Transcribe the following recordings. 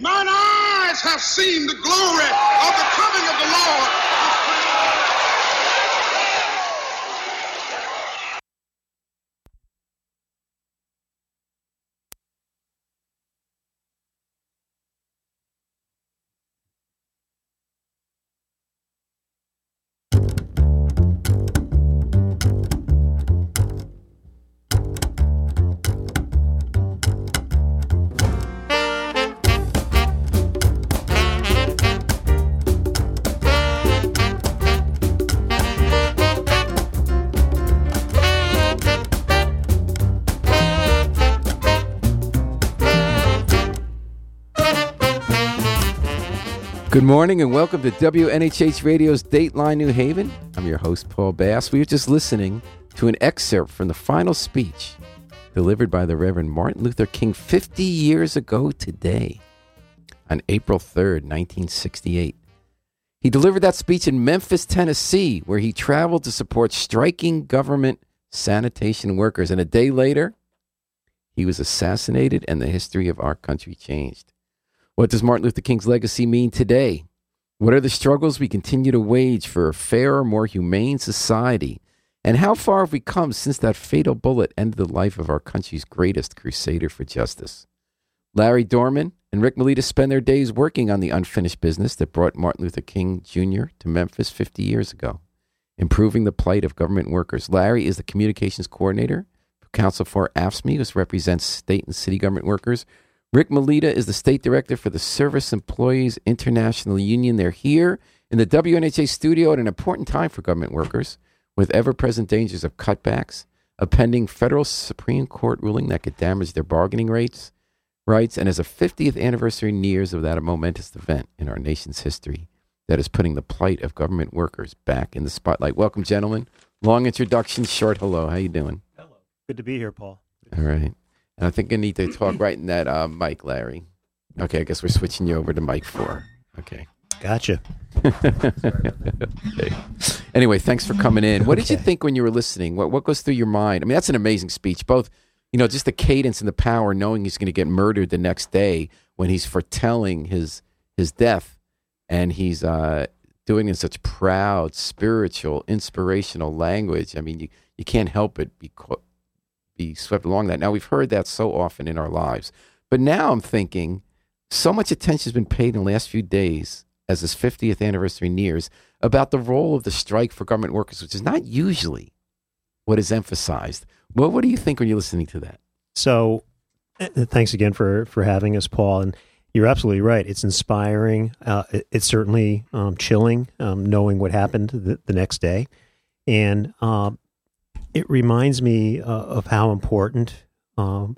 Mine eyes have seen the glory of the coming of the Lord. Good morning and welcome to WNHH Radio's Dateline New Haven. I'm your host, Paul Bass. We were just listening to an excerpt from the final speech delivered by the Reverend Martin Luther King 50 years ago today, on April 3rd, 1968. He delivered that speech in Memphis, Tennessee, where he traveled to support striking government sanitation workers. And a day later, he was assassinated and the history of our country changed. What does Martin Luther King's legacy mean today? What are the struggles we continue to wage for a fairer, more humane society? And how far have we come since that fatal bullet ended the life of our country's greatest crusader for justice? Larry Dorman and Rick Melita spend their days working on the unfinished business that brought Martin Luther King Jr. to Memphis 50 years ago, improving the plight of government workers. Larry is the communications coordinator for Council for AFSCME, which represents state and city government workers. Rick Melita is the state director for the Service Employees International Union. They're here in the WNHH studio at an important time for government workers with ever present dangers of cutbacks, a pending federal Supreme Court ruling that could damage their bargaining rates, rights, and as a 50th anniversary nears of that a momentous event in our nation's history that is putting the plight of government workers back in the spotlight. Welcome, gentlemen. Long introduction, short hello. How you doing? Hello. Good to be here, Paul. All right. And I think I need to talk right in that uh, mic, Larry. Okay, I guess we're switching you over to mic four. Okay. Gotcha. okay. Anyway, thanks for coming in. What did you think when you were listening? What what goes through your mind? I mean, that's an amazing speech. Both, you know, just the cadence and the power, knowing he's going to get murdered the next day when he's foretelling his his death, and he's uh, doing it in such proud, spiritual, inspirational language. I mean, you you can't help but be co- be swept along that. Now we've heard that so often in our lives, but now I'm thinking so much attention has been paid in the last few days as this 50th anniversary nears about the role of the strike for government workers, which is not usually what is emphasized. Well, what do you think when you're listening to that? So, uh, thanks again for for having us, Paul. And you're absolutely right. It's inspiring. Uh, it, it's certainly um, chilling, um, knowing what happened the, the next day, and um, it reminds me uh, of how important um,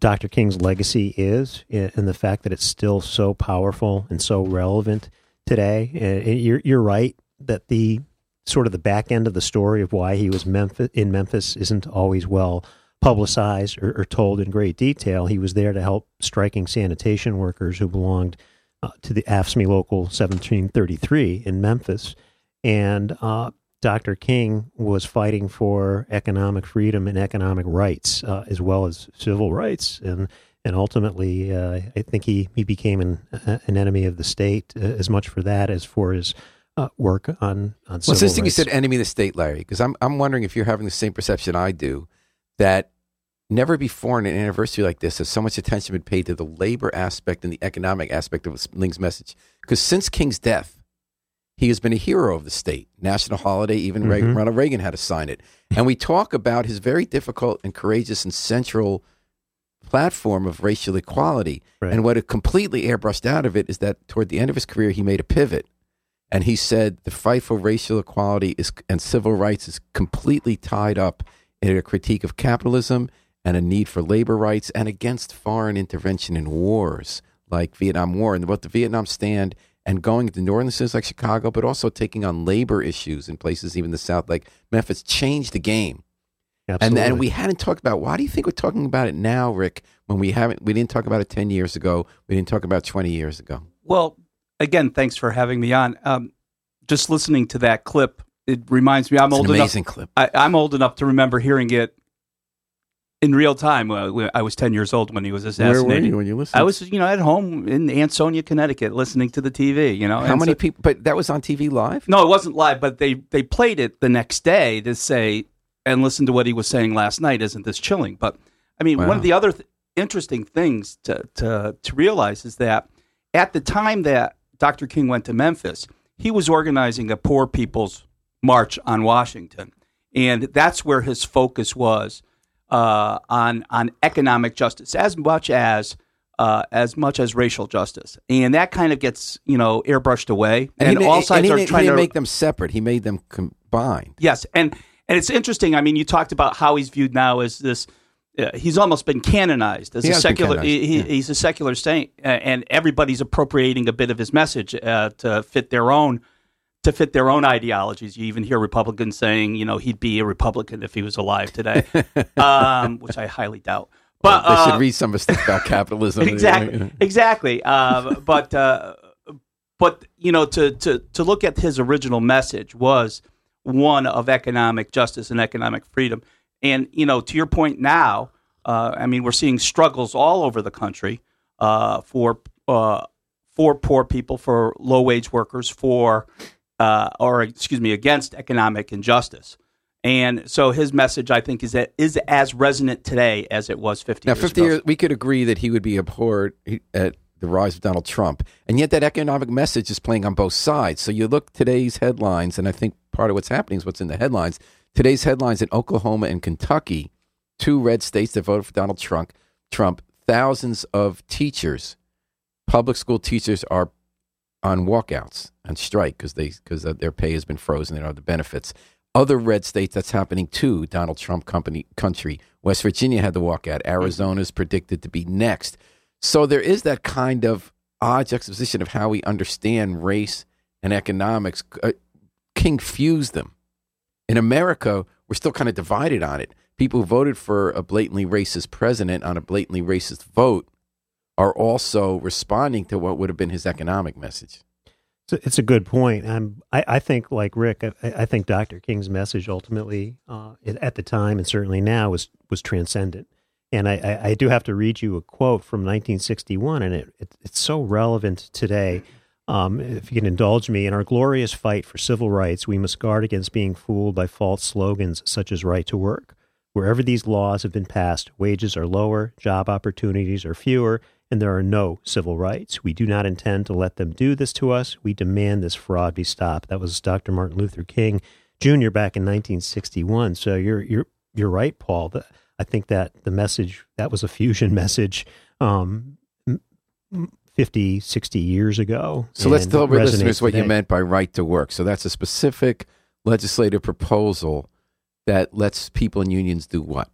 Dr. King's legacy is, and the fact that it's still so powerful and so relevant today. And you're you're right that the sort of the back end of the story of why he was Memphis, in Memphis isn't always well publicized or, or told in great detail. He was there to help striking sanitation workers who belonged uh, to the AFSCME Local 1733 in Memphis. And uh, Dr. King was fighting for economic freedom and economic rights, uh, as well as civil rights. And and ultimately, uh, I think he, he became an, an enemy of the state uh, as much for that as for his uh, work on, on Well, interesting you said enemy of the state, Larry, because I'm, I'm wondering if you're having the same perception I do that never before in an anniversary like this has so much attention been paid to the labor aspect and the economic aspect of King's message. Because since King's death, he has been a hero of the state. National holiday, even Mhm. Reagan, Ronald Reagan had to sign it. And we talk about his very difficult and courageous and central platform of racial equality. Right. And what it completely airbrushed out of it is that toward the end of his career, he made a pivot. And he said the fight for racial equality is, and civil rights is completely tied up in a critique of capitalism and a need for labor rights and against foreign intervention in wars like Vietnam War and both the Vietnam stand and going to northern cities like Chicago, but also taking on labor issues in places even the South like Memphis changed the game. And Absolutely. and we hadn't talked about why do you think we're talking about it now, Rick, when we haven't we didn't talk about it ten years ago, we didn't talk about it twenty years ago. Well, again, thanks for having me on. Um, just listening to that clip, it reminds me. I'm It's an old enough. amazing clip. I, I'm old enough to remember hearing it in real time. Uh, I was 10 years old when he was assassinated. Where were you when you listened? I was, you know, at home in Ansonia, Connecticut, listening to the TV. You know, How And many so- people? But that was on TV live. No, it wasn't live, but they they played it the next day to say and listen to what he was saying last night. Isn't this chilling? But I mean, Wow. one of the other th- interesting things to to to realize is that at the time that Dr. King went to Memphis, he was organizing a poor people's march on Washington, and that's where his focus was uh, on on economic justice as much as. Uh, as much as racial justice, and that kind of gets you know airbrushed away, and, he ma- all sides he are trying he to make them separate. He made them combined. Yes, and and it's interesting. I mean, you talked about how he's viewed now as this. Uh, he's almost been canonized as He a secular. he, yeah. He's a secular saint, and everybody's appropriating a bit of his message uh, to fit their own to fit their own ideologies. You even hear Republicans saying, you know, he'd be a Republican if he was alive today, um, which I highly doubt. But they uh, should read some of stuff about capitalism. exactly, exactly. Uh, but uh, but you know, to to to look at his original message was one of economic justice and economic freedom. And you know, to your point now, uh, I mean, we're seeing struggles all over the country uh, for uh, for poor people, for low wage workers, for uh, or excuse me, against economic injustice. And so his message, I think, is that is as resonant today as it was 50 Now, years 50 ago. years, we could agree that he would be abhorred at the rise of Donald Trump. And yet that economic message is playing on both sides. So you look today's headlines, and I think part of what's happening is what's in the headlines. Today's headlines in Oklahoma and Kentucky, two red states that voted for Donald Trump, Trump thousands of teachers, public school teachers are on walkouts and strike because they because their pay has been frozen. They don't have the benefits. Other red states that's happening too. Donald Trump company country. West Virginia had the walkout. Arizona is predicted to be next. So there is that kind of odd juxtaposition of how we understand race and economics. Uh, King fused them. In America, we're still kind of divided on it. People who voted for a blatantly racist president on a blatantly racist vote are also responding to what would have been his economic message. So it's a good point. Um, I, I think, like Rick, I, I think Dr. King's message ultimately, uh, at the time and certainly now, was was transcendent. And I, I, I do have to read you a quote from 1961, and it, it it's so relevant today. Um, if you can indulge me, in our glorious fight for civil rights, we must guard against being fooled by false slogans such as right to work. Wherever these laws have been passed, wages are lower, job opportunities are fewer, and there are no civil rights. We do not intend to let them do this to us. We demand this fraud be stopped. That was Dr. Martin Luther King Jr. back in 1961. So you're you're you're right, Paul. The, I think that the message that was a fusion message um, m- m- 50, 60 years ago. So let's tell our listeners what you meant by right to work. So that's a specific legislative proposal that lets people in unions do what?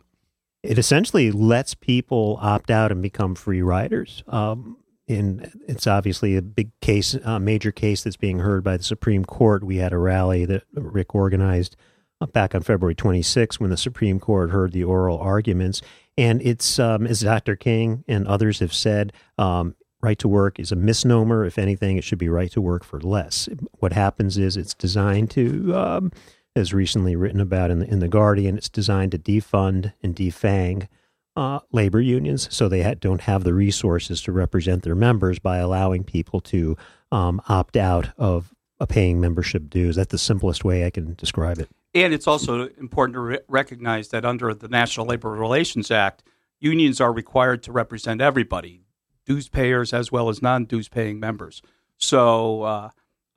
It essentially lets people opt out and become free riders. Um, and it's obviously a big case, a major case that's being heard by the Supreme Court. We had a rally that Rick organized uh, back on February 26 when the Supreme Court heard the oral arguments. And it's, um, as Dr. King and others have said, um, right to work is a misnomer. If anything, it should be right to work for less. What happens is it's designed to, um, as recently written about in the, in the Guardian, it's designed to defund and defang uh, labor unions so they ha- don't have the resources to represent their members by allowing people to um, opt out of uh, paying membership dues. That's the simplest way I can describe it. And it's also important to re- recognize that under the National Labor Relations Act, unions are required to represent everybody, dues payers as well as non dues paying members. So, uh,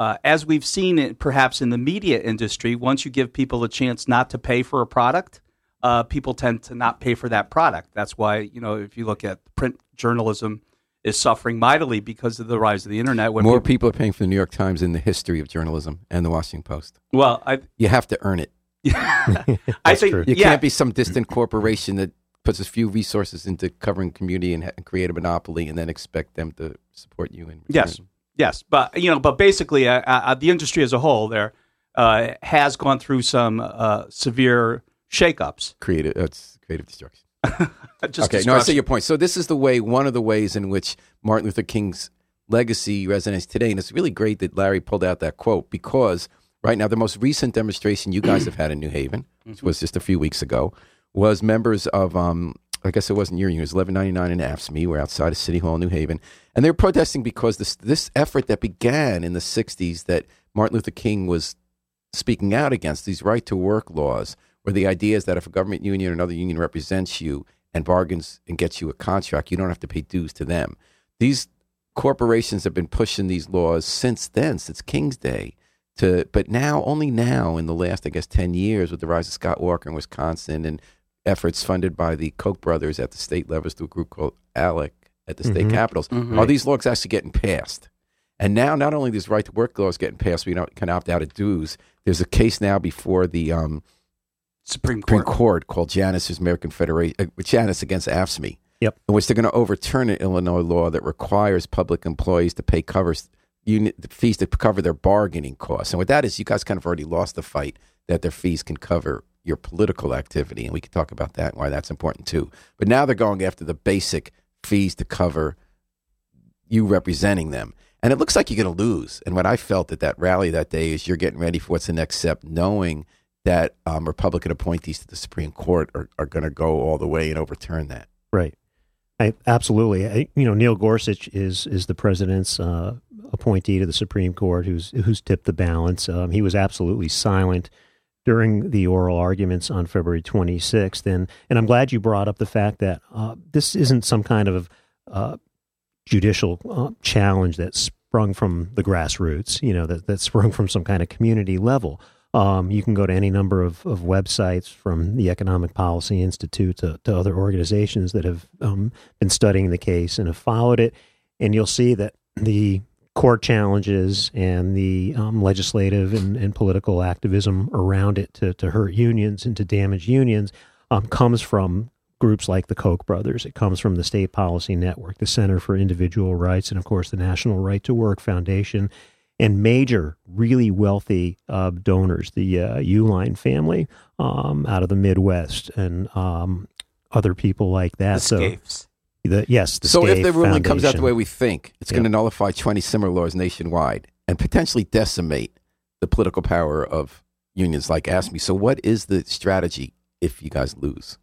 uh, as we've seen it perhaps in the media industry, once you give people a chance not to pay for a product, uh, people tend to not pay for that product. That's why, you know, if you look at print journalism, is suffering mightily because of the rise of the internet. When More people, people, are paying for the New York Times in the history of journalism and the Washington Post. Well, I, you have to earn it. I think true. you yeah. can't be some distant corporation that puts a few resources into covering community and, and create a monopoly and then expect them to support you. In yes, yes, but you know, but basically, uh, uh, the industry as a whole there uh, has gone through some uh, severe shakeups. Creative, it's creative destruction. okay, no, I see your point. So this is the way, one of the ways in which Martin Luther King's legacy resonates today, and it's really great that Larry pulled out that quote because right now the most recent demonstration you guys have had in New Haven, which mm-hmm. was just a few weeks ago, was members of um, I guess it wasn't your union, it was 1199 in AFSCME. We're outside of City Hall, New Haven. And they were protesting because this, this effort that began in the 60s that Martin Luther King was speaking out against, these right to work laws, where the idea is that if a government union or another union represents you and bargains and gets you a contract, you don't have to pay dues to them. These corporations have been pushing these laws since then, since King's Day. To, but now, only now, in the last, I guess, 10 years, with the rise of Scott Walker in Wisconsin and efforts funded by the Koch brothers at the state levels through a group called ALEC at the state mm-hmm. capitals, mm-hmm. are these laws actually getting passed? And now, not only these right to work laws getting passed, we can opt out of dues. There's a case now before the um, Supreme Court. Supreme Court called Janus's American Federation, uh, Janus against AFSCME. Yep. In which they're going to overturn an Illinois law that requires public employees to pay covers unit fees to cover their bargaining costs. And what that is, you guys kind of already lost the fight that their fees can cover your political activity, and we can talk about that and why that's important too. But now they're going after the basic fees to cover you representing them. And it looks like you're going to lose. And what I felt at that rally that day is you're getting ready for what's the next step, knowing – that um, Republican appointees to the Supreme Court are, are going to go all the way and overturn that. Right. I, absolutely. I, you know, Neil Gorsuch is is the president's uh, appointee to the Supreme Court, who's who's tipped the balance. Um, he was absolutely silent during the oral arguments on February 26th, and and I'm glad you brought up the fact that uh, this isn't some kind of uh, judicial uh, challenge that sprung from the grassroots. You know, that that sprung from some kind of community level. Um, you can go to any number of, of websites from the Economic Policy Institute to, to other organizations that have um, been studying the case and have followed it, and you'll see that the court challenges and the um, legislative and, and, political activism around it to, to hurt unions and to damage unions um, comes from groups like the Koch brothers. It comes from the State Policy Network, the Center for Individual Rights, and of course the National Right to Work Foundation and major, really wealthy uh, donors, the uh, Uihlein family um, out of the Midwest, and um, other people like that. The so. The, yes. The so, if the ruling Foundation. comes out the way we think, it's yep. going to nullify 20 similar laws nationwide and potentially decimate the political power of unions like AFSCME. So, what is the strategy if you guys lose?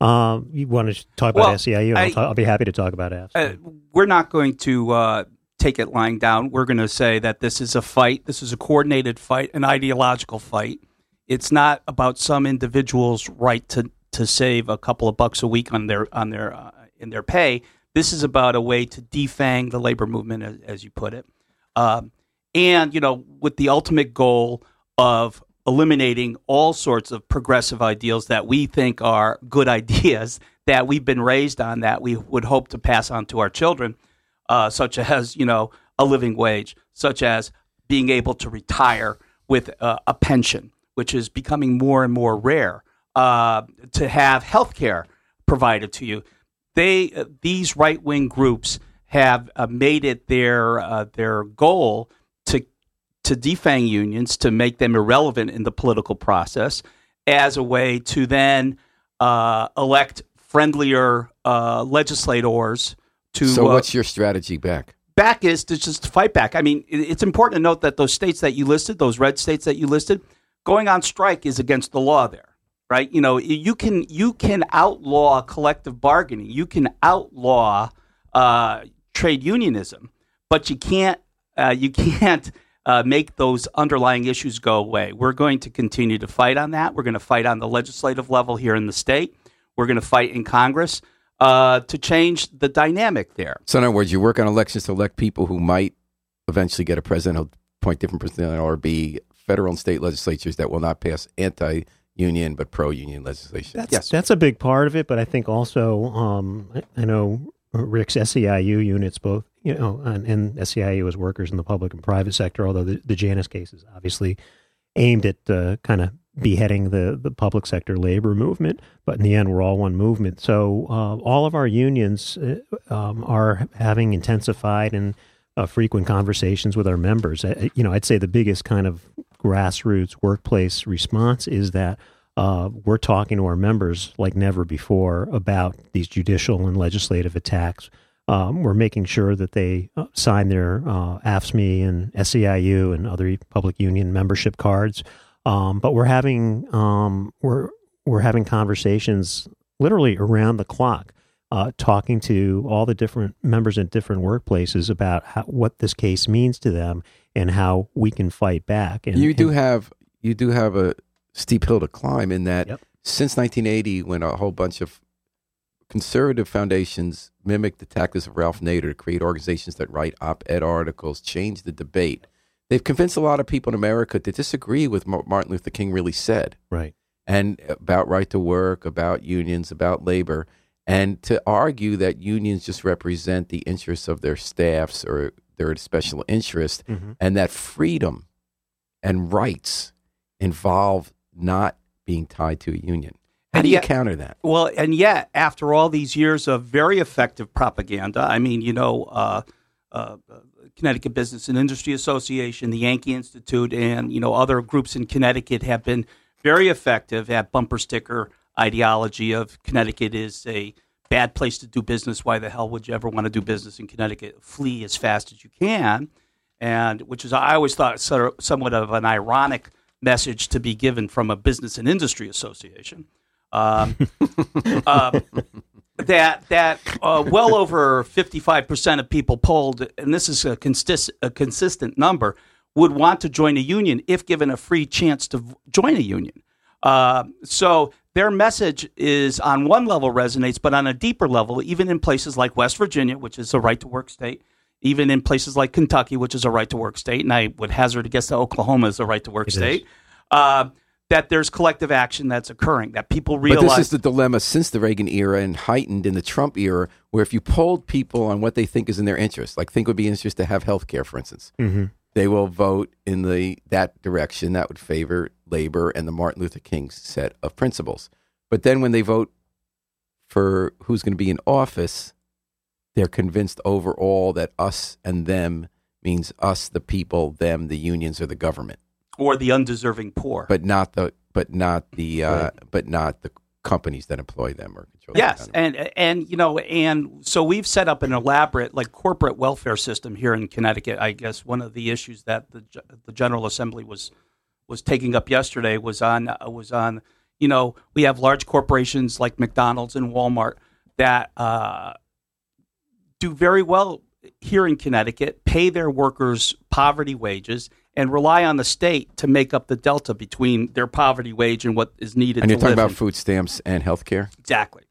Um, you want to talk about well, SEIU? I'll, I, will be happy to talk about AFSCME. Uh, we're not going to uh, take it lying down. We're going to say that this is a fight. This is a coordinated fight, an ideological fight. It's not about some individual's right to, to save a couple of bucks a week on their on their uh, in their pay. This is about a way to defang the labor movement, as, as you put it, um, and you know, with the ultimate goal of eliminating all sorts of progressive ideals that we think are good ideas that we've been raised on that we would hope to pass on to our children uh, such as you know a living wage, such as being able to retire with uh, a pension, which is becoming more and more rare. Uh, to have health care provided to you, they uh, these right wing groups have uh, made it their uh, their goal to to defang unions, to make them irrelevant in the political process, as a way to then elect friendlier legislators to. So, uh, what's your strategy back? Back is to just fight back. I mean, it's important to note that those states that you listed, those red states that you listed, going on strike is against the law there, right? You know, you can you can outlaw collective bargaining, you can outlaw uh, trade unionism, but you can't uh, you can't uh, make those underlying issues go away. We're going to continue to fight on that. We're going to fight on the legislative level here in the state. We're going to fight in Congress uh, to change the dynamic there. So, in other words, you work on elections to elect people who might eventually get a president, who'll appoint different president, or be federal and state legislatures that will not pass anti-union but pro-union legislation. That's, Yes. that's a big part of it, but I think also um, I, I know Rick's SEIU units both, you know, and, and SEIU as workers in the public and private sector. Although the, the Janus case is obviously aimed at uh, kind of beheading the the public sector labor movement, but in the end, we're all one movement. So uh, all of our unions uh, um, are having intensified and uh, frequent conversations with our members. Uh, you know, I'd say the biggest kind of grassroots workplace response is that uh, we're talking to our members like never before about these judicial and legislative attacks. Um, we're making sure that they uh, sign their uh, AFSCME and SEIU and other public union membership cards. Um, but we're having um, we're we're having conversations literally around the clock, uh, talking to all the different members in different workplaces about how, what this case means to them and how we can fight back. And you do and- have you do have a steep hill to climb in that Yep. since 1980, when a whole bunch of conservative foundations mimicked the tactics of Ralph Nader to create organizations that write op-ed articles, change the debate. They've convinced a lot of people in America to disagree with what Martin Luther King really said right. and about right to work, about unions, about labor, and to argue that unions just represent the interests of their staffs or their special interest, Mhm. and that freedom and rights involve not being tied to a union. How do you yet- counter that? Well, and yet, after all these years of very effective propaganda, I mean, you know, uh, uh, Connecticut Business and Industry Association, the Yankee Institute, and you know other groups in Connecticut have been very effective at bumper sticker ideology of Connecticut is a bad place to do business. Why the hell would you ever want to do business in Connecticut? Flee as fast as you can, and which is I always thought sort of, somewhat of an ironic message to be given from a business and industry association. Um, uh, that that uh, well over fifty five percent of people polled, and this is a, consist, a consistent number, would want to join a union if given a free chance to v- join a union. Uh, so their message is on one level resonates, but on a deeper level, even in places like West Virginia, which is a right to work state, even in places like Kentucky, which is a right to work state, and I would hazard to guess that Oklahoma is a right to work It state. Uh, that there's collective action that's occurring, that people realize. But this is the dilemma since the Reagan era and heightened in the Trump era, where if you polled people on what they think is in their interest, like think would be interest to have health care, for instance, Mm-hmm. They will vote in the that direction that would favor labor and the Martin Luther King set of principles. But then when they vote for who's going to be in office, they're convinced overall that us and them means us, the people, them, the unions, or the government, or the undeserving poor. but not the but not the uh, Right. but not the companies that employ them or control. yes, and and you know, and so we've set up an elaborate like corporate welfare system here in Connecticut. I guess one of the issues that the the General Assembly was was taking up yesterday was on was on you know we have large corporations like McDonald's and Walmart that uh, do very well here in Connecticut, pay their workers poverty wages, and rely on the state to make up the delta between their poverty wage and what is needed. and to you're talking live about in- food stamps and health care. Exactly.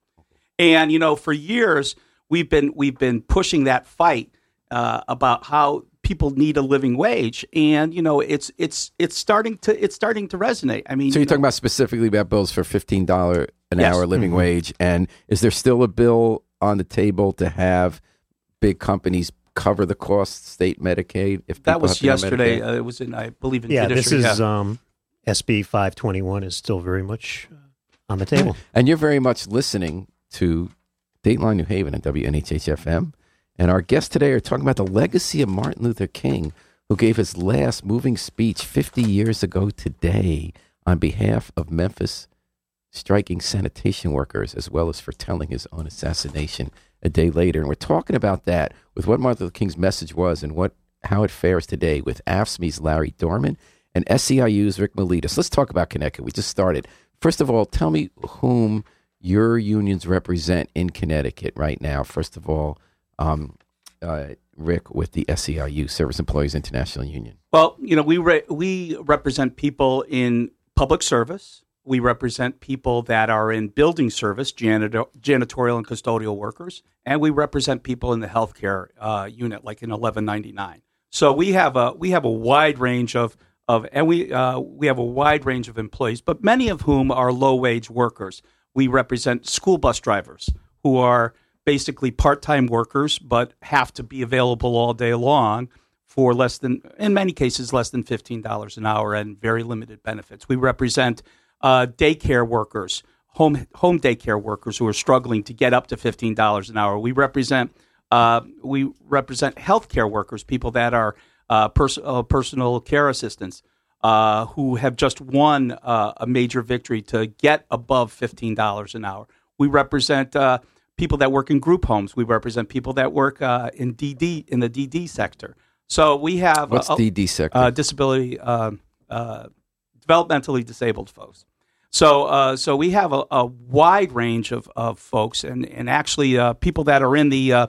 And you know, for years we've been we've been pushing that fight uh, about how people need a living wage, and you know, it's it's it's starting to it's starting to resonate. I mean, So you you're talking about specifically about bills for fifteen dollar an Yes. hour living Mhm. wage, and is there still a bill on the table to have big companies cover the cost, state Medicaid? If that was have to go yesterday. Uh, it was in I believe in Yeah, this judiciary. is um, SB 521 is still very much uh, on the table. and you're very much listening to Dateline New Haven at WNHHFM. And our guests today are talking about the legacy of Martin Luther King, who gave his last moving speech 50 years ago today on behalf of Memphis striking sanitation workers, as well as for telling his own assassination a day later. And we're talking about that with what Martin Luther King's message was and what how it fares today with AFSCME's Larry Dorman and SEIU's Rick Melita. Let's talk about Connecticut. We just started. First of all, tell me whom your unions represent in Connecticut right now. First of all, um, uh, Rick, with the SEIU, Service Employees International Union? Well, you know, we re- we represent people in public service. We represent people that are in building service, janitor- janitorial and custodial workers, and we represent people in the healthcare uh, unit, like in 1199. So we have a we have a wide range of of and we uh, we have a wide range of employees, but many of whom are low wage workers. We represent school bus drivers who are basically part-time workers but have to be available all day long for less than in many cases less than $15 an hour and very limited benefits we represent uh, daycare workers home home daycare workers who are struggling to get up to $15 an hour we represent uh, we represent healthcare workers people that are uh, pers- uh, personal care assistants uh, who have just won uh, a major victory to get above $15 an hour we represent uh, people that work in group homes. We represent people that work uh, in DD in the DD sector. So we have What's uh, DD sector? uh, disability uh, uh, developmentally disabled folks. So uh, so we have a, a wide range of, of folks and and actually uh, people that are in the uh,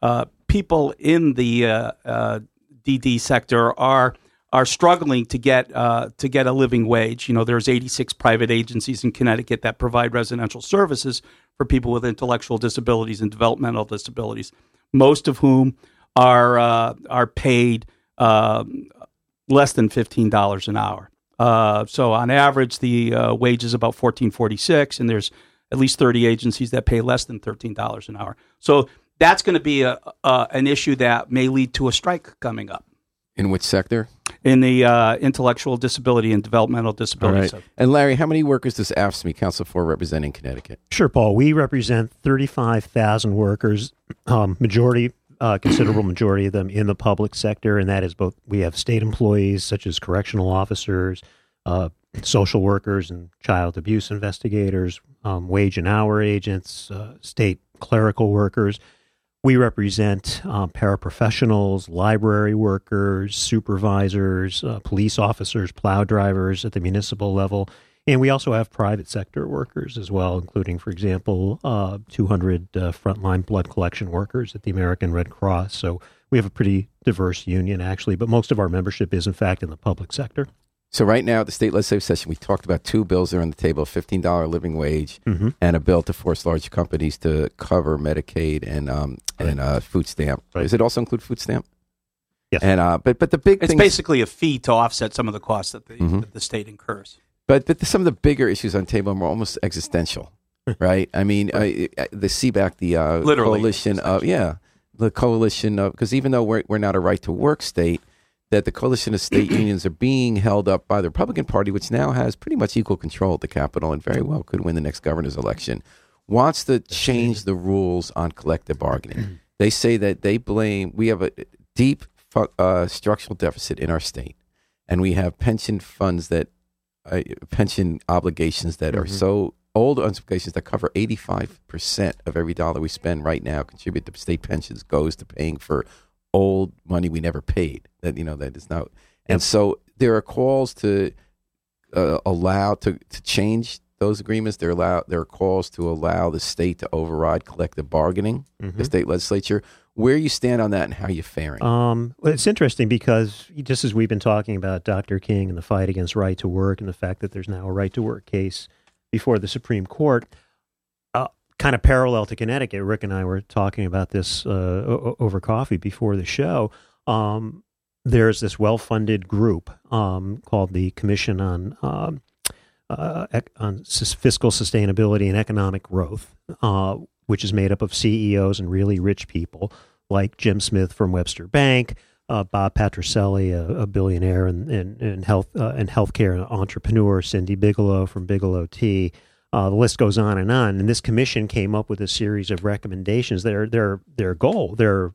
uh, people in the uh, uh, DD sector are are struggling to get uh, to get a living wage. You know, there's 86 private agencies in Connecticut that provide residential services for people with intellectual disabilities and developmental disabilities, most of whom are uh, are paid uh, less than fifteen dollars an hour. Uh, so on average, the uh, wage is about fourteen forty six, and there's at least thirty agencies that pay less than thirteen dollars an hour. So that's going to be a, a an issue that may lead to a strike coming up In which sector? in the uh, intellectual disability and developmental disability. right. sector. And Larry, how many workers does AFSCME, Council for representing Connecticut? Sure, Paul. We represent 35,000 workers, um, majority, uh, considerable majority of them in the public sector, and that is both. We have state employees such as correctional officers, uh, social workers, and child abuse investigators, um, wage and hour agents, uh, state clerical workers. We represent um, paraprofessionals, library workers, supervisors, uh, police officers, plow drivers at the municipal level. And we also have private sector workers as well, including, for example, uh, 200 uh, frontline blood collection workers at the American Red Cross. So we have a pretty diverse union, actually, but most of our membership is, in fact, in the public sector. So right now at the state legislative session, we talked about two bills that are on the table: fifteen dollar living wage Mm-hmm. and a bill to force large companies to cover Medicaid and um, and uh, food stamp. Right. Does it also include food stamp? Yes. And uh, but but the big It's thing, basically a fee to offset some of the costs that the, Mhm. that the state incurs. But but some of the bigger issues on the table are almost existential, right? I mean, uh, the SEBAC, the uh, Literally coalition of yeah, the coalition of because even though we're we're not a right to work state, that the coalition of state unions are being held up by the Republican Party, which now has pretty much equal control at the Capitol and very well could win the next governor's election, wants to change the rules on collective bargaining. they say that they blame we have a deep uh, structural deficit in our state, and we have pension funds that uh, pension obligations that are Mhm. so old obligations that cover 85% of every dollar we spend right now contribute to state pensions goes to paying for old money we never paid that you know that is not and so there are calls to uh, allow to, to change those agreements there allow there are calls to allow the state to override collective bargaining Mm-hmm. the state legislature where you stand on that and how you're faring Um, well, it's interesting because just as we've been talking about Dr. King and the fight against right to work and the fact that there's now a right to work case before the Supreme Court, uh, kind of parallel to Connecticut, Rick and I were talking about this uh, over coffee before the show. Um, there's this well-funded group um, called the Commission on um, uh, on Fiscal Sustainability and Economic Growth, uh, which is made up of CEOs and really rich people like Jim Smith from Webster Bank, uh, Bob Patricelli, a, a billionaire and in, in, in health uh, and healthcare entrepreneur, Cindy Bigelow from Bigelow Tea. Uh, the list goes on and on. And this commission came up with a series of recommendations. Their their their goal, their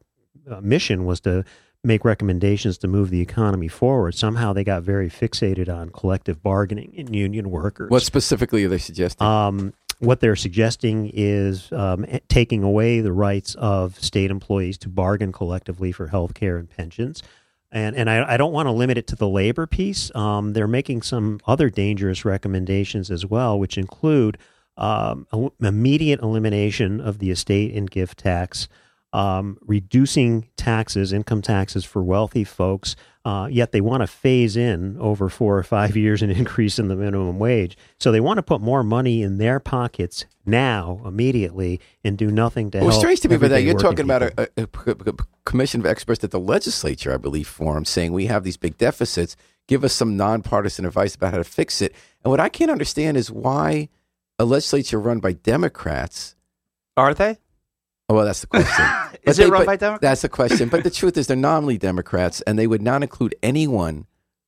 uh, mission was to make recommendations to move the economy forward. Somehow they got very fixated on collective bargaining and union workers. what specifically are they suggesting Um, what they're suggesting is um, taking away the rights of state employees to bargain collectively for health care and pensions. And, and I, I don't want to limit it to the labor piece. Um, they're making some other dangerous recommendations as well, which include um, immediate elimination of the estate and gift tax, um, reducing taxes, income taxes for wealthy folks, uh, yet they want to phase in over four or five years an increase in the minimum wage. So they want to put more money in their pockets now, immediately, and do nothing to Well, help. strange to me, but that you're talking about people. a, a, a- a commission of experts that the legislature, I believe, formed, saying we have these big deficits. Give us some nonpartisan advice about how to fix it. And what I can't understand is why a legislature run by Democrats. Are they? Oh, well, that's the question. Is But it run by Democrats? That's the question. But the truth is, they're nominally Democrats, and they would not include anyone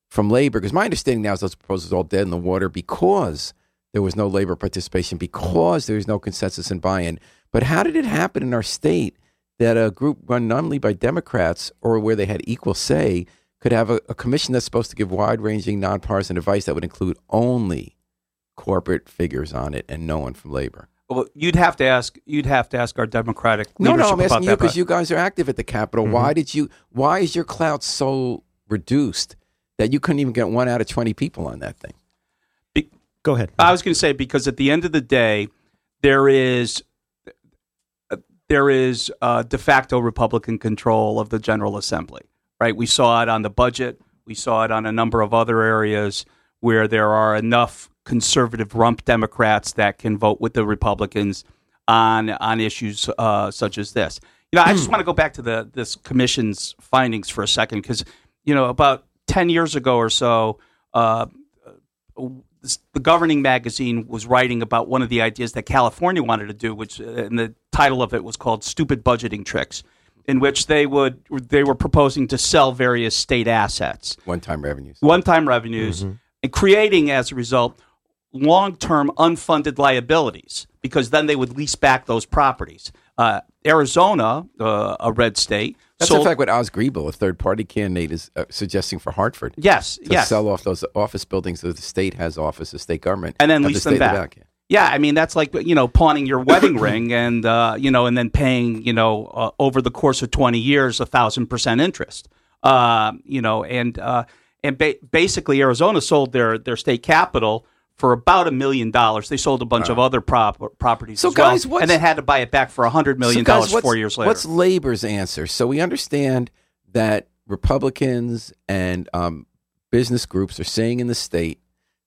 from labor. Because my understanding now is those proposals are all dead in the water because there was no labor participation, because there was no consensus and buy-in. But how did it happen in our state that a group run nominally by Democrats, or where they had equal say, could have a, a commission that's supposed to give wide-ranging, nonpartisan advice that would include only corporate figures on it and no one from labor? Well, you'd have to ask. You'd have to ask our Democratic No, leadership no, no, I'm asking you because you guys are active at the Capitol. Why did you? Why is your clout so reduced that you couldn't even get one out of twenty people on that thing? Go ahead. I was going to say because at the end of the day, there is there is uh, de facto Republican control of the General Assembly. Right? We saw it on the budget. We saw it on a number of other areas where there are enough conservative rump Democrats that can vote with the Republicans on on issues uh, such as this. You know, I just want to go back to the this commission's findings for a second because you know about ten years ago or so. Uh, the governing magazine was writing about one of the ideas that California wanted to do, which uh, and the title of it was called "Stupid Budgeting Tricks," in which they would they were proposing to sell various state assets, One-time revenues. one-time revenues, and creating as a result long-term unfunded liabilities because then they would lease back those properties. Uh, Arizona, uh, a red state, That's sold- in fact what Oz Griebel, a third-party candidate, is uh, suggesting for Hartford. yes, to yes, sell off those office buildings that the state has office, the state government, and then have the lease them back. back. Yeah, I mean that's like you know pawning your wedding ring and uh, you know and then paying you know uh, over the course of twenty years a thousand percent interest. Uh, you know and uh, and ba- basically Arizona sold their their state capital for about a million dollars. They sold a bunch of other prop- properties So, as well, guys, what's- and then had to buy it back for a hundred million so dollars what's- four years later. What's labor's answer? So we understand that Republicans and um, business groups are saying in the state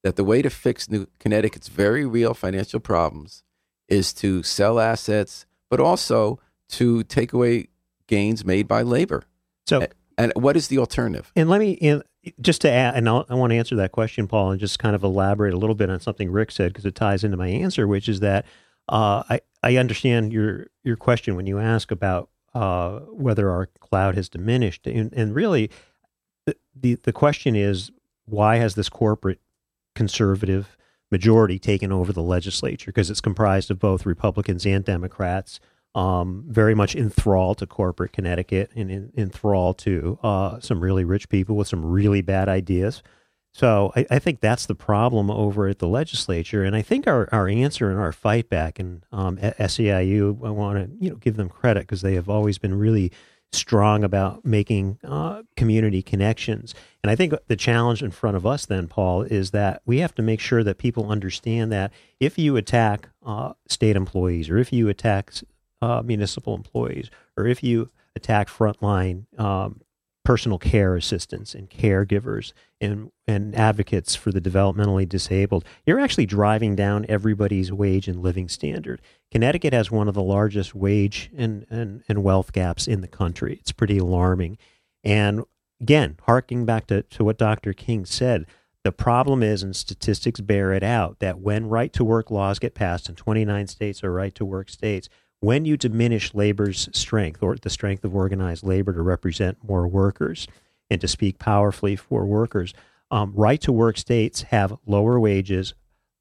that the way to fix New Connecticut's very real financial problems is to sell assets, but also to take away gains made by labor. So A- And what is the alternative? And let me and just to add, and I'll, I want to answer that question, Paul, and just kind of elaborate a little bit on something Rick said because it ties into my answer, which is that uh, I I understand your your question when you ask about uh, whether our cloud has diminished, and, and really the, the the question is why has this corporate conservative majority taken over the legislature? Because it's comprised of both Republicans and Democrats um, very much enthralled to corporate Connecticut and in, enthralled to uh, some really rich people with some really bad ideas. So I, I think that's the problem over at the legislature, and I think our, our answer and our fight back and um, SEIU, I want to you know give them credit because they have always been really strong about making uh, community connections. And I think the challenge in front of us then, Paul, is that we have to make sure that people understand that if you attack uh, state employees or if you attack uh, municipal employees or if you attack frontline um, personal care assistants and caregivers and, and advocates for the developmentally disabled, you're actually driving down everybody's wage and living standard. Connecticut has one of the largest wage and, and, and wealth gaps in the country. It's pretty alarming. And again, harking back to, to what Dr. King said, the problem is, and statistics bear it out, that when right to work laws get passed, in 29 states or right to work states, when you diminish labor's strength or the strength of organized labor to represent more workers and to speak powerfully for workers, um, right to work states have lower wages,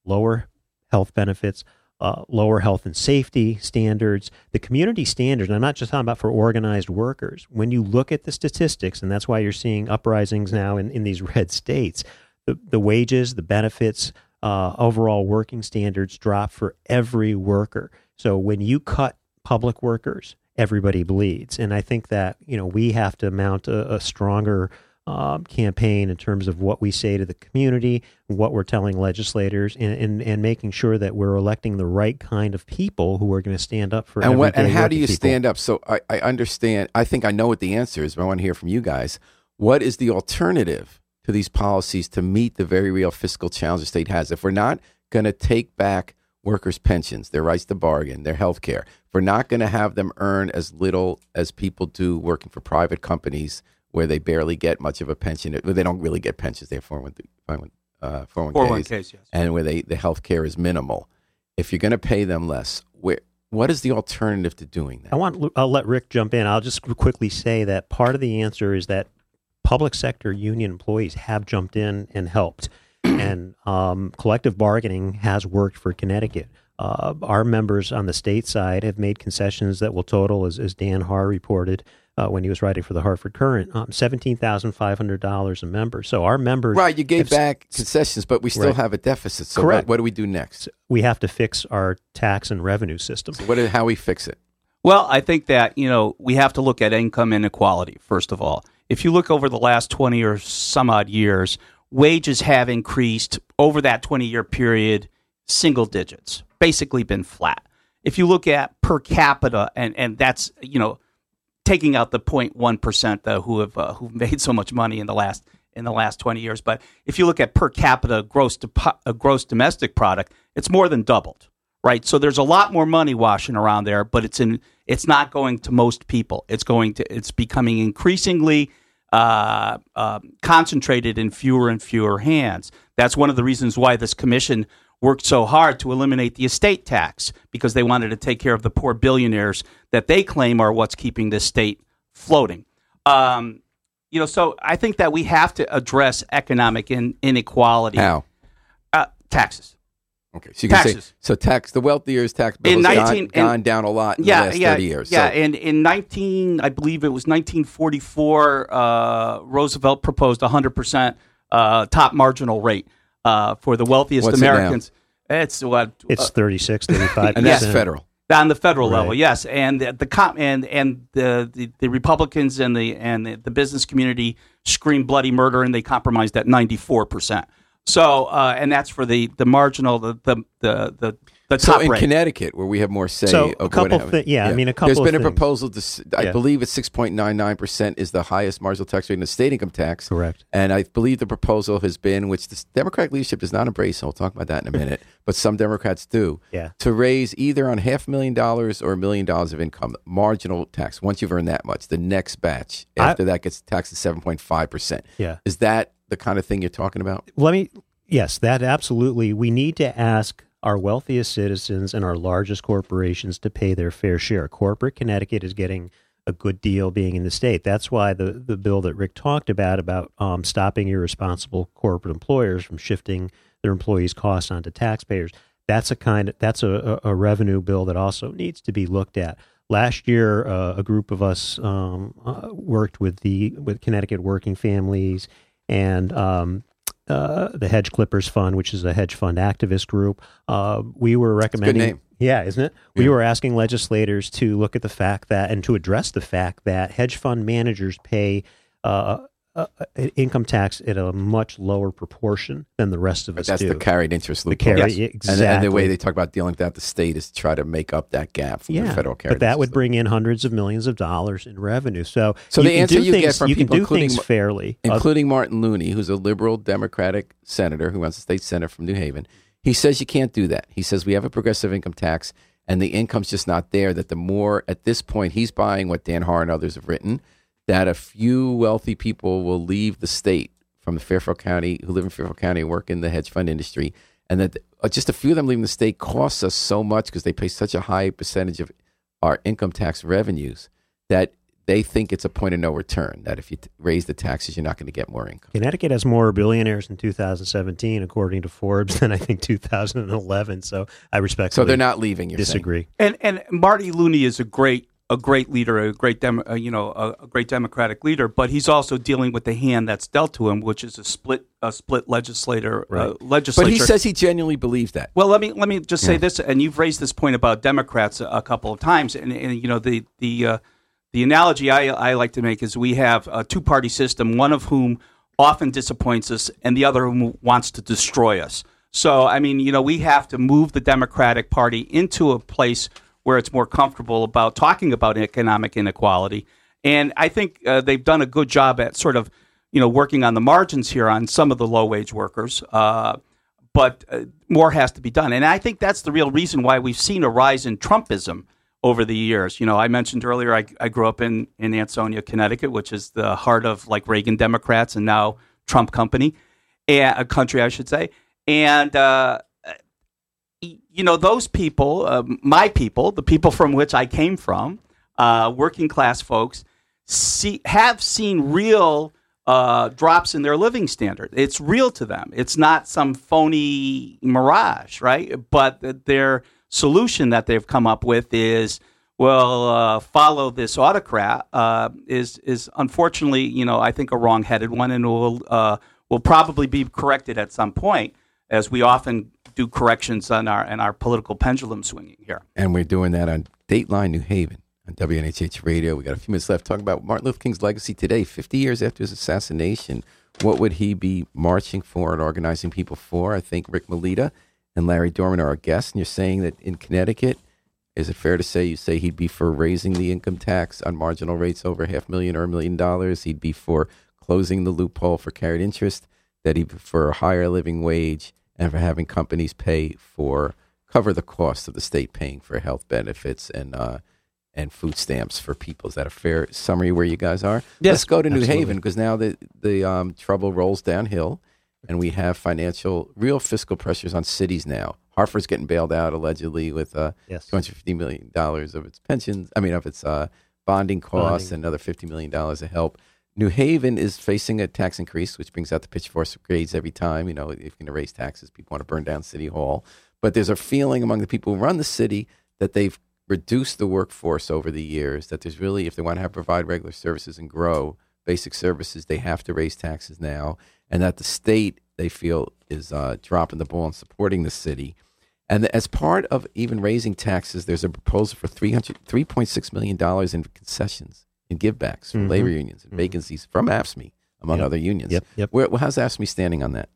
lower health benefits, uh, lower health and safety standards. The community standards, and I'm not just talking about for organized workers. When you look at the statistics, and that's why you're seeing uprisings now in, in these red states, the, the wages, the benefits, uh, overall working standards drop for every worker. So when you cut public workers, everybody bleeds. And I think that, you know, we have to mount a, a stronger um, campaign in terms of what we say to the community, what we're telling legislators, and, and, and making sure that we're electing the right kind of people who are going to stand up for and what and how do you people. stand up? So I, I understand. I think I know what the answer is, but I want to hear from you guys. What is the alternative to these policies to meet the very real fiscal challenge the state has? If we're not going to take back workers' pensions, their rights to bargain, their health care, we're not going to have them earn as little as people do working for private companies where they barely get much of a pension, well, they don't really get pensions, they have 401, uh, 401ks, 401ks, yes. and where they, the health care is minimal. If you're going to pay them less, where, what is the alternative to doing that? I want. I'll let Rick jump in. I'll just quickly say that part of the answer is that public sector union employees have jumped in and helped, and um, collective bargaining has worked for Connecticut. Uh, our members on the state side have made concessions that will total, as, as Dan Haar reported uh, when he was writing for the Hartford Courant, um, seventeen thousand five hundred dollars a member. So our members, Right, you gave have- back concessions, but we still Right. have a deficit. So Correct. What, what do we do next? we have to fix our tax and revenue system. What is, how we fix it? Well, I think that, you know, we have to look at income inequality, first of all. If you look over the last 20 or some odd years, wages have increased over that 20 year period single digits, basically been flat. If you look at per capita, and, and that's, you know, taking out the 0.1% though, who have uh, who've made so much money in the last in the last 20 years, but if you look at per capita gross uh, gross domestic product, it's more than doubled right? So there's a lot more money washing around there, but it's in it's not going to most people. It's going to it's becoming increasingly uh, uh, concentrated in fewer and fewer hands. That's one of the reasons why this commission worked so hard to eliminate the estate tax because they wanted to take care of the poor billionaires that they claim are what's keeping this state floating. Um, you know, so I think that we have to address economic in, inequality. How? Uh, taxes. Okay, so you can say Taxes. so tax the wealthier's tax bill In has 19 gone, in- gone down a lot in yeah, the last yeah, thirty years. Yeah, so, and in 19, I believe it was 1944, uh, Roosevelt proposed a 100% uh, top marginal rate uh, for the wealthiest What's it now? Americans. It's what It's 36, 35 and that's federal. on the federal level, yes, and the, the com- and and the, the, the Republicans and the and the, the business community screamed bloody murder, and they compromised at 94 percent. So, uh, and that's for the the marginal, the the the the, the So top in rate. Connecticut, where we have more say, So, a couple happens- thi- yeah, I mean, a There's couple been of a things. proposal to, I Yeah. believe it's six point nine nine percent is the highest marginal tax rate in the state income tax. Correct. And I believe the proposal has been, which the Democratic leadership does not embrace, and we'll talk about that in a minute, but some Democrats do, Yeah. to raise either on half a million dollars or a million dollars of income, marginal tax. Once you've earned that much, the next batch I- after that gets taxed at seven point five percent. Yeah. Is that the kind of thing you're talking about? Let me, yes, that absolutely. We need to ask our wealthiest citizens and our largest corporations to pay their fair share. Corporate Connecticut is getting a good deal being in the state. That's why the, the bill that Rick talked about, about um, stopping irresponsible corporate employers from shifting their employees' costs onto taxpayers, that's a kind of, that's a, a revenue bill that also needs to be looked at. Last year, uh, a group of us um, uh, worked with the with Connecticut Working Families and um, uh, the Hedge Clippers Fund, which is a hedge fund activist group. Uh, we were recommending. name. Yeah, isn't it? We were asking legislators to look at the fact that and to address the fact that hedge fund managers pay uh, uh, uh, income tax at a much lower proportion than the rest of us That's do. the carried interest The loophole. carry- Yes. exactly. And, and the way they talk about dealing with that, the state is to try to make up that gap from the yeah, federal carried but that would bring in hundreds of millions of dollars in revenue. So, So you the answer you get things, from you people, can do including things fairly. Uh, including Martin Looney, who's a liberal Democratic senator who runs the state senate from New Haven. He says you can't do that. He says we have a progressive income tax and the income's just not there. That the more, at this point, he's buying what Dan Haar and others have written, that a few wealthy people will leave the state from the Fairfield County, who live in Fairfield County and work in the hedge fund industry, and that uh, just a few of them leaving the state costs us so much because they pay such a high percentage of our income tax revenues that they think it's a point of no return. That if you t- raise the taxes, you're not going to get more income. Connecticut has more billionaires in 2017, according to Forbes, than I think 2011. So I respect So they're not leaving. You're saying. disagree. And and Marty Looney is a great a great leader, a great dem, uh, you know a, a great democratic leader, but he's also dealing with the hand that's dealt to him, which is a split a split legislator uh, legislature. But he says he genuinely believes that. Well, let me let me just say Yeah. this, and you've raised this point about Democrats a, a couple of times, and, and you know the the uh, the analogy I, I like to make is we have a two party system, one of whom often disappoints us, and the other whom wants to destroy us. So, I mean, you know, we have to move the Democratic Party into a place where it's more comfortable about talking about economic inequality. And I think uh, they've done a good job at sort of, you know, working on the margins here on some of the low wage workers. Uh, but uh, more has to be done. And I think that's the real reason why we've seen a rise in Trumpism over the years. You know, I mentioned earlier I, I grew up in, in Ansonia, Connecticut, which is the heart of like Reagan Democrats and now Trump company, and, a country, I should say. And, uh, you know, those people, uh, my people, the people from which I came from, uh, working class folks, see, have seen real uh, drops in their living standard. It's real to them. It's not some phony mirage, right? But their solution that they've come up with is, well, uh, follow this autocrat. Uh, is is unfortunately, you know, I think a wrong-headed one, and will uh, will probably be corrected at some point, as we often do corrections on our and our political pendulum swinging here. And we're doing that on Dateline New Haven on WNHH Radio. We got a few minutes left talking about Martin Luther King's legacy today, 50 years after his assassination. What would he be marching for and organizing people for? I think Rick Melita and Larry Dorman are our guests. And you're saying that in Connecticut, is it fair to say you say he'd be for raising the income tax on marginal rates over half million or a million dollars? He'd be for closing the loophole for carried interest, that he'd be for a higher living wage and for having companies pay for cover the cost of the state paying for health benefits and uh, and food stamps for people. Is that a fair summary where you guys are? Yes, Let's go to New. Haven because now the the um, trouble rolls downhill, and we have financial, real fiscal pressures on cities now. Hartford's getting bailed out allegedly with uh, Yes. two hundred fifty million dollars of its pensions. I mean, of its uh, bonding costs, Bonding. and another fifty million dollars of help. New Haven is facing a tax increase, which brings out the pitchfork grades every time. You know, if you're going to raise taxes, people want to burn down City Hall. But there's a feeling among the people who run the city that they've reduced the workforce over the years. That there's really, if they want to have provide regular services and grow basic services, they have to raise taxes now, and that the state they feel is uh, dropping the ball in supporting the city. And as part of even raising taxes, there's a proposal for 300, $3.6 million in concessions and givebacks from Mhm. labor unions and vacancies from AFSCME, among Yep. other unions. Yep, yep. Where, well, how's AFSCME standing on that?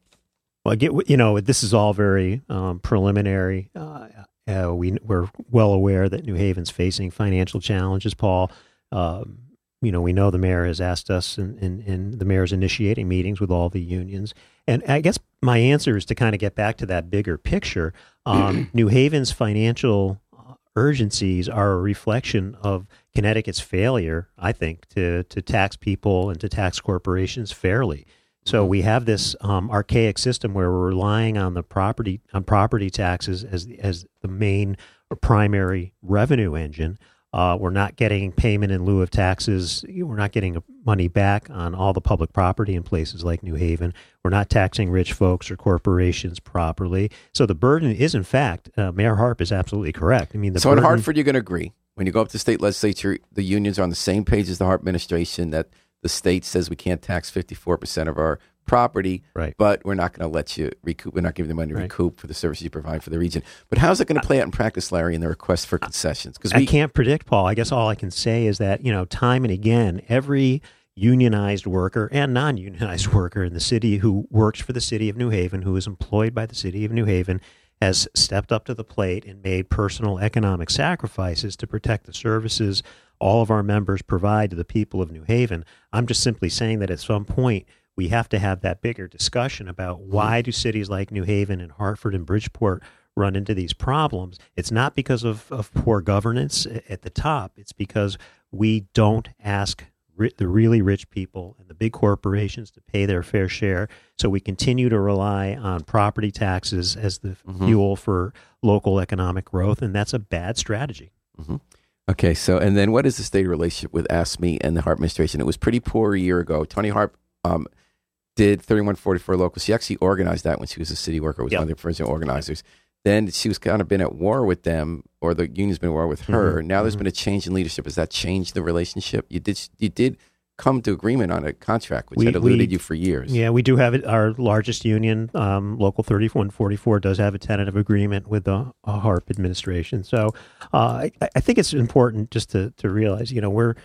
Well, I get you know this is all very um, preliminary. Uh, uh, we we're well aware that New Haven's facing financial challenges. Paul, um, you know we know the mayor has asked us, and, and, and the mayor's initiating meetings with all the unions. And I guess my answer is to kind of get back to that bigger picture. Um, New Haven's financial uh, urgencies are a reflection of Connecticut's failure, I think, to to tax people and to tax corporations fairly. So we have this um, archaic system where we're relying on the property on property taxes as as the main or primary revenue engine. Uh, we're not getting payment in lieu of taxes. We're not getting money back on all the public property in places like New Haven. We're not taxing rich folks or corporations properly. So the burden is, in fact, uh, Mayor Harp is absolutely correct. I mean, the so in Hartford, you're going to agree. When you go up to state legislature, the unions are on the same page as the Harp administration that the state says we can't tax 54% of our property, Right. but we're not going to let you recoup. We're not giving the money to Right. recoup for the services you provide for the region. But how's it going to play out in practice, Larry, in the request for concessions? Because I we can't predict, Paul. I guess all I can say is that, you know, time and again, every unionized worker and non unionized worker in the city who works for the city of New Haven, who is employed by the city of New Haven, has stepped up to the plate and made personal economic sacrifices to protect the services all of our members provide to the people of New Haven. I'm just simply saying that at some point we have to have that bigger discussion about why do cities like New Haven and Hartford and Bridgeport run into these problems. It's not because of, of poor governance at the top. It's because we don't ask ri- the really rich people and the big corporations to pay their fair share. So we continue to rely on property taxes as the fuel for local economic growth, and that's a bad strategy. Okay, so and then what is the state relationship with AFSCME and the Harp administration? It was pretty poor a year ago. Toni Harp um, did 3144 local. She actually organized that when she was a city worker, was Yep. one of the first organizers. Then she was kind of been at war with them, or the union's been at war with her. Now there's been a change in leadership. Has that changed the relationship? You did you did come to agreement on a contract, which We- had eluded we- you for years. Yeah, we do have it. Our largest union, um, Local 3144, does have a tentative agreement with the uh, HARP administration. So uh, I, I think it's important just to, to realize, you know, we're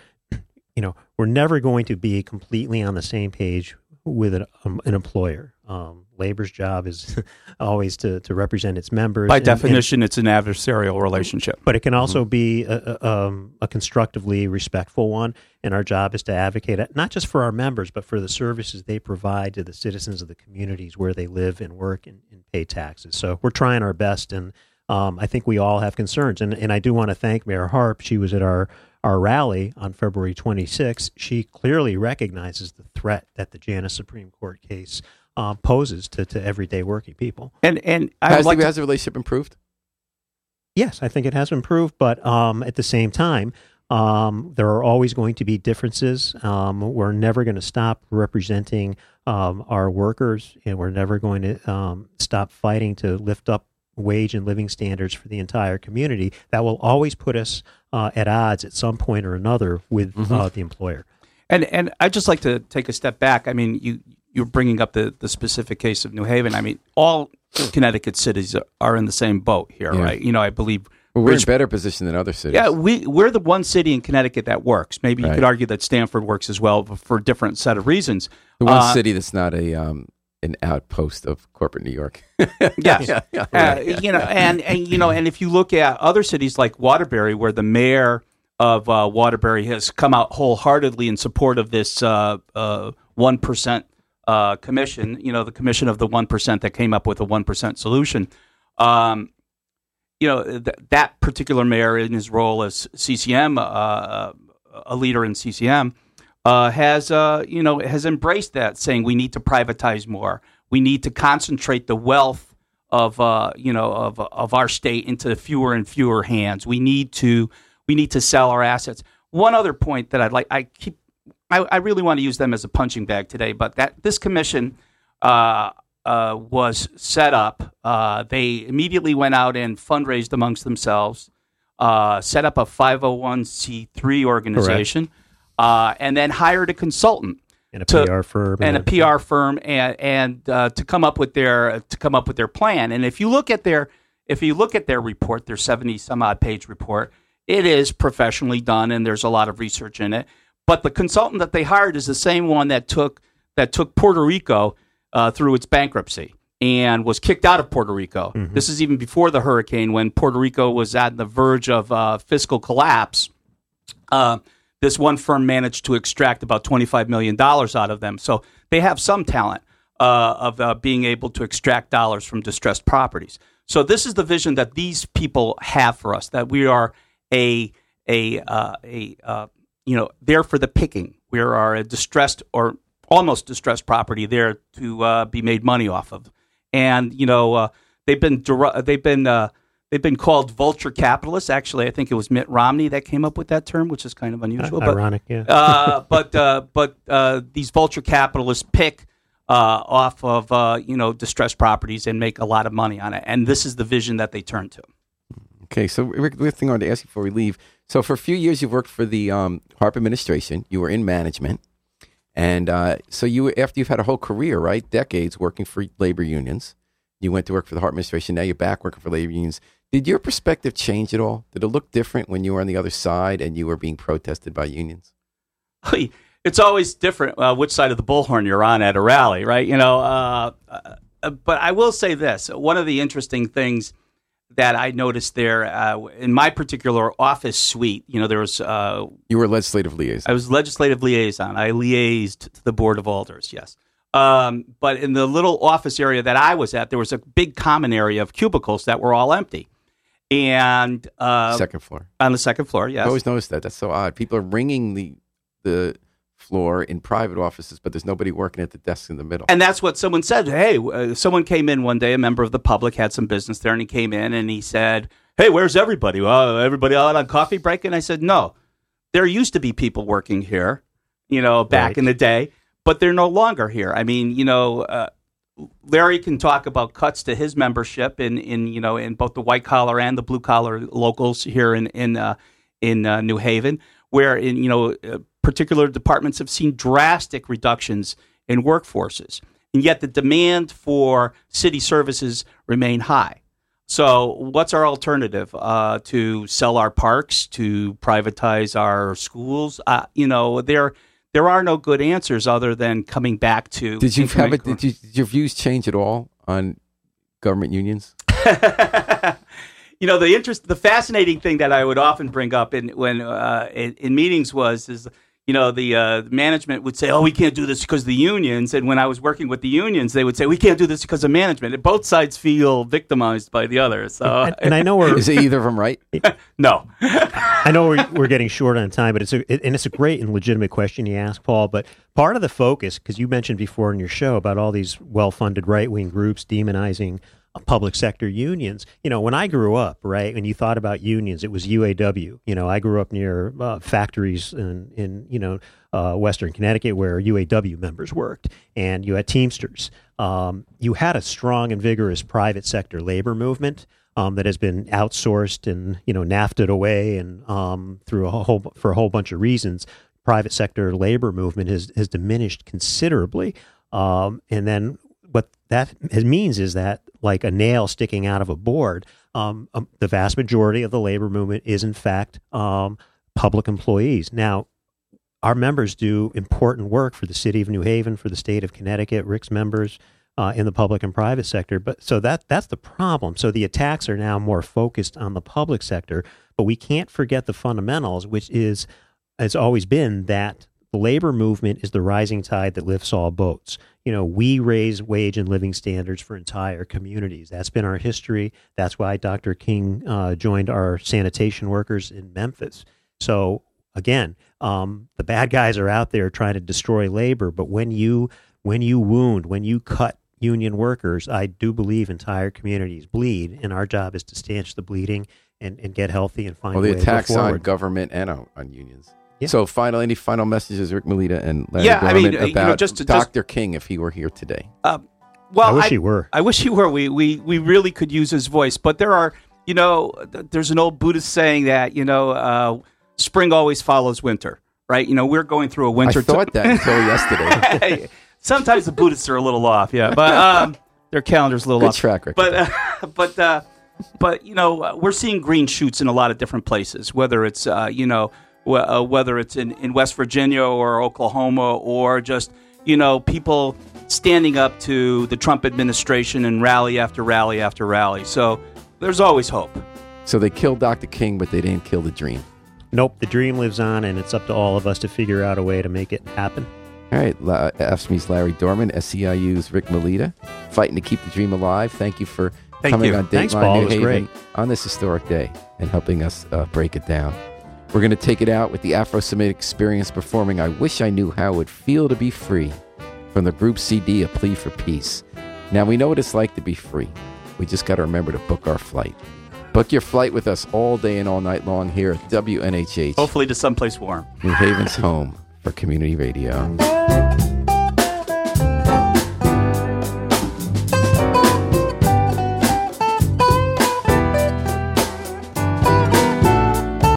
you know, we're never going to be completely on the same page with an, um, an employer. Um, labor's job is always to, to represent its members. By and- and- definition, it's an adversarial relationship. but it can also be a, a, um, a constructively respectful one. And our job is to advocate it, not just for our members, but for the services they provide to the citizens of the communities where they live and work and, and pay taxes. So we're trying our best, and um, I think we all have concerns. And, and I do want to thank Mayor Harp. She was at our our rally on February 26th. She clearly recognizes the threat that the Janus Supreme Court case um, poses to, to everyday working people. And and I Has, like the, to, has the relationship improved? Yes, I think it has improved, but um, at the same time, um, there are always going to be differences. Um, we're never going to stop representing um, our workers, and we're never going to um, stop fighting to lift up wage and living standards for the entire community. That will always put us uh, at odds at some point or another with uh, the employer. And and I'd just like to take a step back. I mean, you you're bringing up the the specific case of New Haven. I mean, all Connecticut cities are- are in the same boat here, Yeah. right? You know, I believe. Well, we're in better position than other cities. yeah, we we're the one city in Connecticut that works. Maybe you Right. could argue that Stamford works as well, but for a different set of reasons. the one Uh, city that's not a um, an outpost of corporate New York. Yes. yeah, yeah, Uh, you know, and, and you know, and if you look at other cities like Waterbury, where the mayor of uh, Waterbury has come out wholeheartedly in support of this uh, one uh, commission, you know, the commission of the one percent that came up with a one percent solution. Um, you know, th- that particular mayor, in his role as CCM, uh, a leader in CCM, uh, has uh, you know has embraced that, saying we need to privatize more. We need to concentrate the wealth of uh, you know of of our state into fewer and fewer hands. We need to we need to sell our assets. One other point that I'd like I keep I, I really want to use them as a punching bag today, but that this commission uh, uh, was set up. Uh, they immediately went out and fundraised amongst themselves, uh, set up a 501c3 organization, uh, and then hired a consultant And a To- PR firm and a PR firm and and uh, to come up with their to come up with their plan. And if you look at their if you look at their report, their seventy some odd page report, it is professionally done and there's a lot of research in it. But the consultant that they hired is the same one that took that took Puerto Rico uh, through its bankruptcy and was kicked out of Puerto Rico. This is even before the hurricane when Puerto Rico was at the verge of uh, fiscal collapse uh, this one firm managed to extract about $25 million out of them. So they have some talent uh, of uh, being able to extract dollars from distressed properties. So this is the vision that these people have for us, that we are a, a, uh, a uh, you know, there for the picking. We are a distressed or almost distressed property there to uh, be made money off of. And, you know, uh, they've been, der- they've been, uh, They've been called vulture capitalists. Actually, I think it was Mitt Romney that came up with that term, which is kind of unusual. but ironic, yeah. uh, but uh, but uh, these vulture capitalists pick uh, off of uh, you know distressed properties and make a lot of money on it, and this is the vision that they turn to. Okay, so Rick, the thing I wanted to ask you before we leave. So for a few years, you've worked for the um, Harp administration. You were in management, and uh, so you after you've had a whole career, right, decades working for labor unions. You went to work for the Harp administration. Now you're back working for labor unions. Did your perspective change at all? Did it look different when you were on the other side and you were being protested by unions? it's always different uh, which side of the bullhorn you're on at a rally, right? You know, uh, uh, but I will say this: one of the interesting things that I noticed there uh, in my particular office suite, you know, there was uh, You were legislative liaison. I was legislative liaison. I liaised to the board of alders. Yes. Um, but in the little office area that I was at, there was a big common area of cubicles that were all empty, and uh, Second floor. on the second floor. Yes. I always noticed that. That's so odd. People are ringing the the floor in private offices, but there's nobody working at the desk in the middle. And that's what someone said. Hey, uh, someone came in one day, a member of the public had some business there, and he came in and he said, Hey, where's everybody? Well, everybody out on coffee break? And I said, No, there used to be people working here, you know, back Right. in the day, but they're no longer here. I mean, you know, uh, Larry can talk about cuts to his membership in, in you know in both the white collar and the blue collar locals here in in uh, in uh, New Haven, where in you know uh, particular departments have seen drastic reductions in workforces, and yet the demand for city services remain high. So, what's our alternative? Uh, to sell our parks, to privatize our schools? Uh, you know, there there are no good answers other than coming back to. Did you have it? Did, you, did your views change at all on government unions? you know the interest the fascinating thing that i would often bring up in when uh, in, in meetings was is you know the uh, management would say oh we can't do this because of the unions and when i was working with the unions they would say we can't do this because of management and both sides feel victimized by the other so And, and I know we're Is either of them right? no I know we're, we're getting short on time, but it's a it, and it's a great and legitimate question you ask, Paul. But part of the focus, because you mentioned before in your show about all these well-funded right-wing groups demonizing public sector unions. You know, when I grew up, right, when you thought about unions, it was UAW. You know, I grew up near uh, factories in in you know uh, Western Connecticut where UAW members worked, and you had Teamsters. Um, you had a strong and vigorous private sector labor movement um, that has been outsourced and you know NAFTA'd away and um, through a whole for a whole bunch of reasons. Private sector labor movement has has diminished considerably, um, and then that means is that like a nail sticking out of a board, um, um, the vast majority of the labor movement is in fact um, public employees. Now, our members do important work for the city of New Haven, for the state of Connecticut. Rick's members uh, in the public and private sector. But so that that's the problem. So the attacks are now more focused on the public sector, but we can't forget the fundamentals, which is has always been that the labor movement is the rising tide that lifts all boats. You know, we raise wage and living standards for entire communities. That's been our history. That's why Dr. King uh, joined our sanitation workers in Memphis. So again, um, the bad guys are out there trying to destroy labor, but when you when you wound, when you cut union workers, I do believe entire communities bleed, and our job is to stanch the bleeding and, and get healthy and find Well, a the way to go attacks on government and on, on unions. Yeah. So, final any final messages, Rick Melita and Larry Yeah, I mean, uh, you know, about just to- just- Dr. King if he were here today? uh, well I wish I- he were. I wish he were. We, we we really could use his voice, but there are, you know, there's an old Buddhist saying that you know, uh, spring always follows winter, right? You know, we're going through a winter. thought that until yesterday. Sometimes the Buddhists are a little off, yeah, but um, their calendar's a little Good off. track record. But uh, but uh, but you know, uh, we're seeing green shoots in a lot of different places. Whether it's uh, you know, w- uh, whether it's in, in West Virginia or Oklahoma or just you know people standing up to the Trump administration and rally after rally after rally. So there's always hope. So they killed Dr. King, but they didn't kill the dream. Nope, the dream lives on, and it's up to all of us to figure out a way to make it happen. All right, La- AFSCME's Larry Dorman, SEIU's Rick Melita, fighting to keep the dream alive. Thank you for Thank coming you. on Dateline Thanks, Paul. New Haven great. on this historic day and helping us uh, break it down. We're going to take it out with the Afro-Semitic Experience performing "I Wish I Knew How It Would Feel to Be Free" from the group CD "A Plea for Peace." Now we know what it's like to be free. We just got to remember to book our flight. Book your flight with us all day and all night long here at WNHH, Hopefully to someplace warm. New Haven's home for community radio.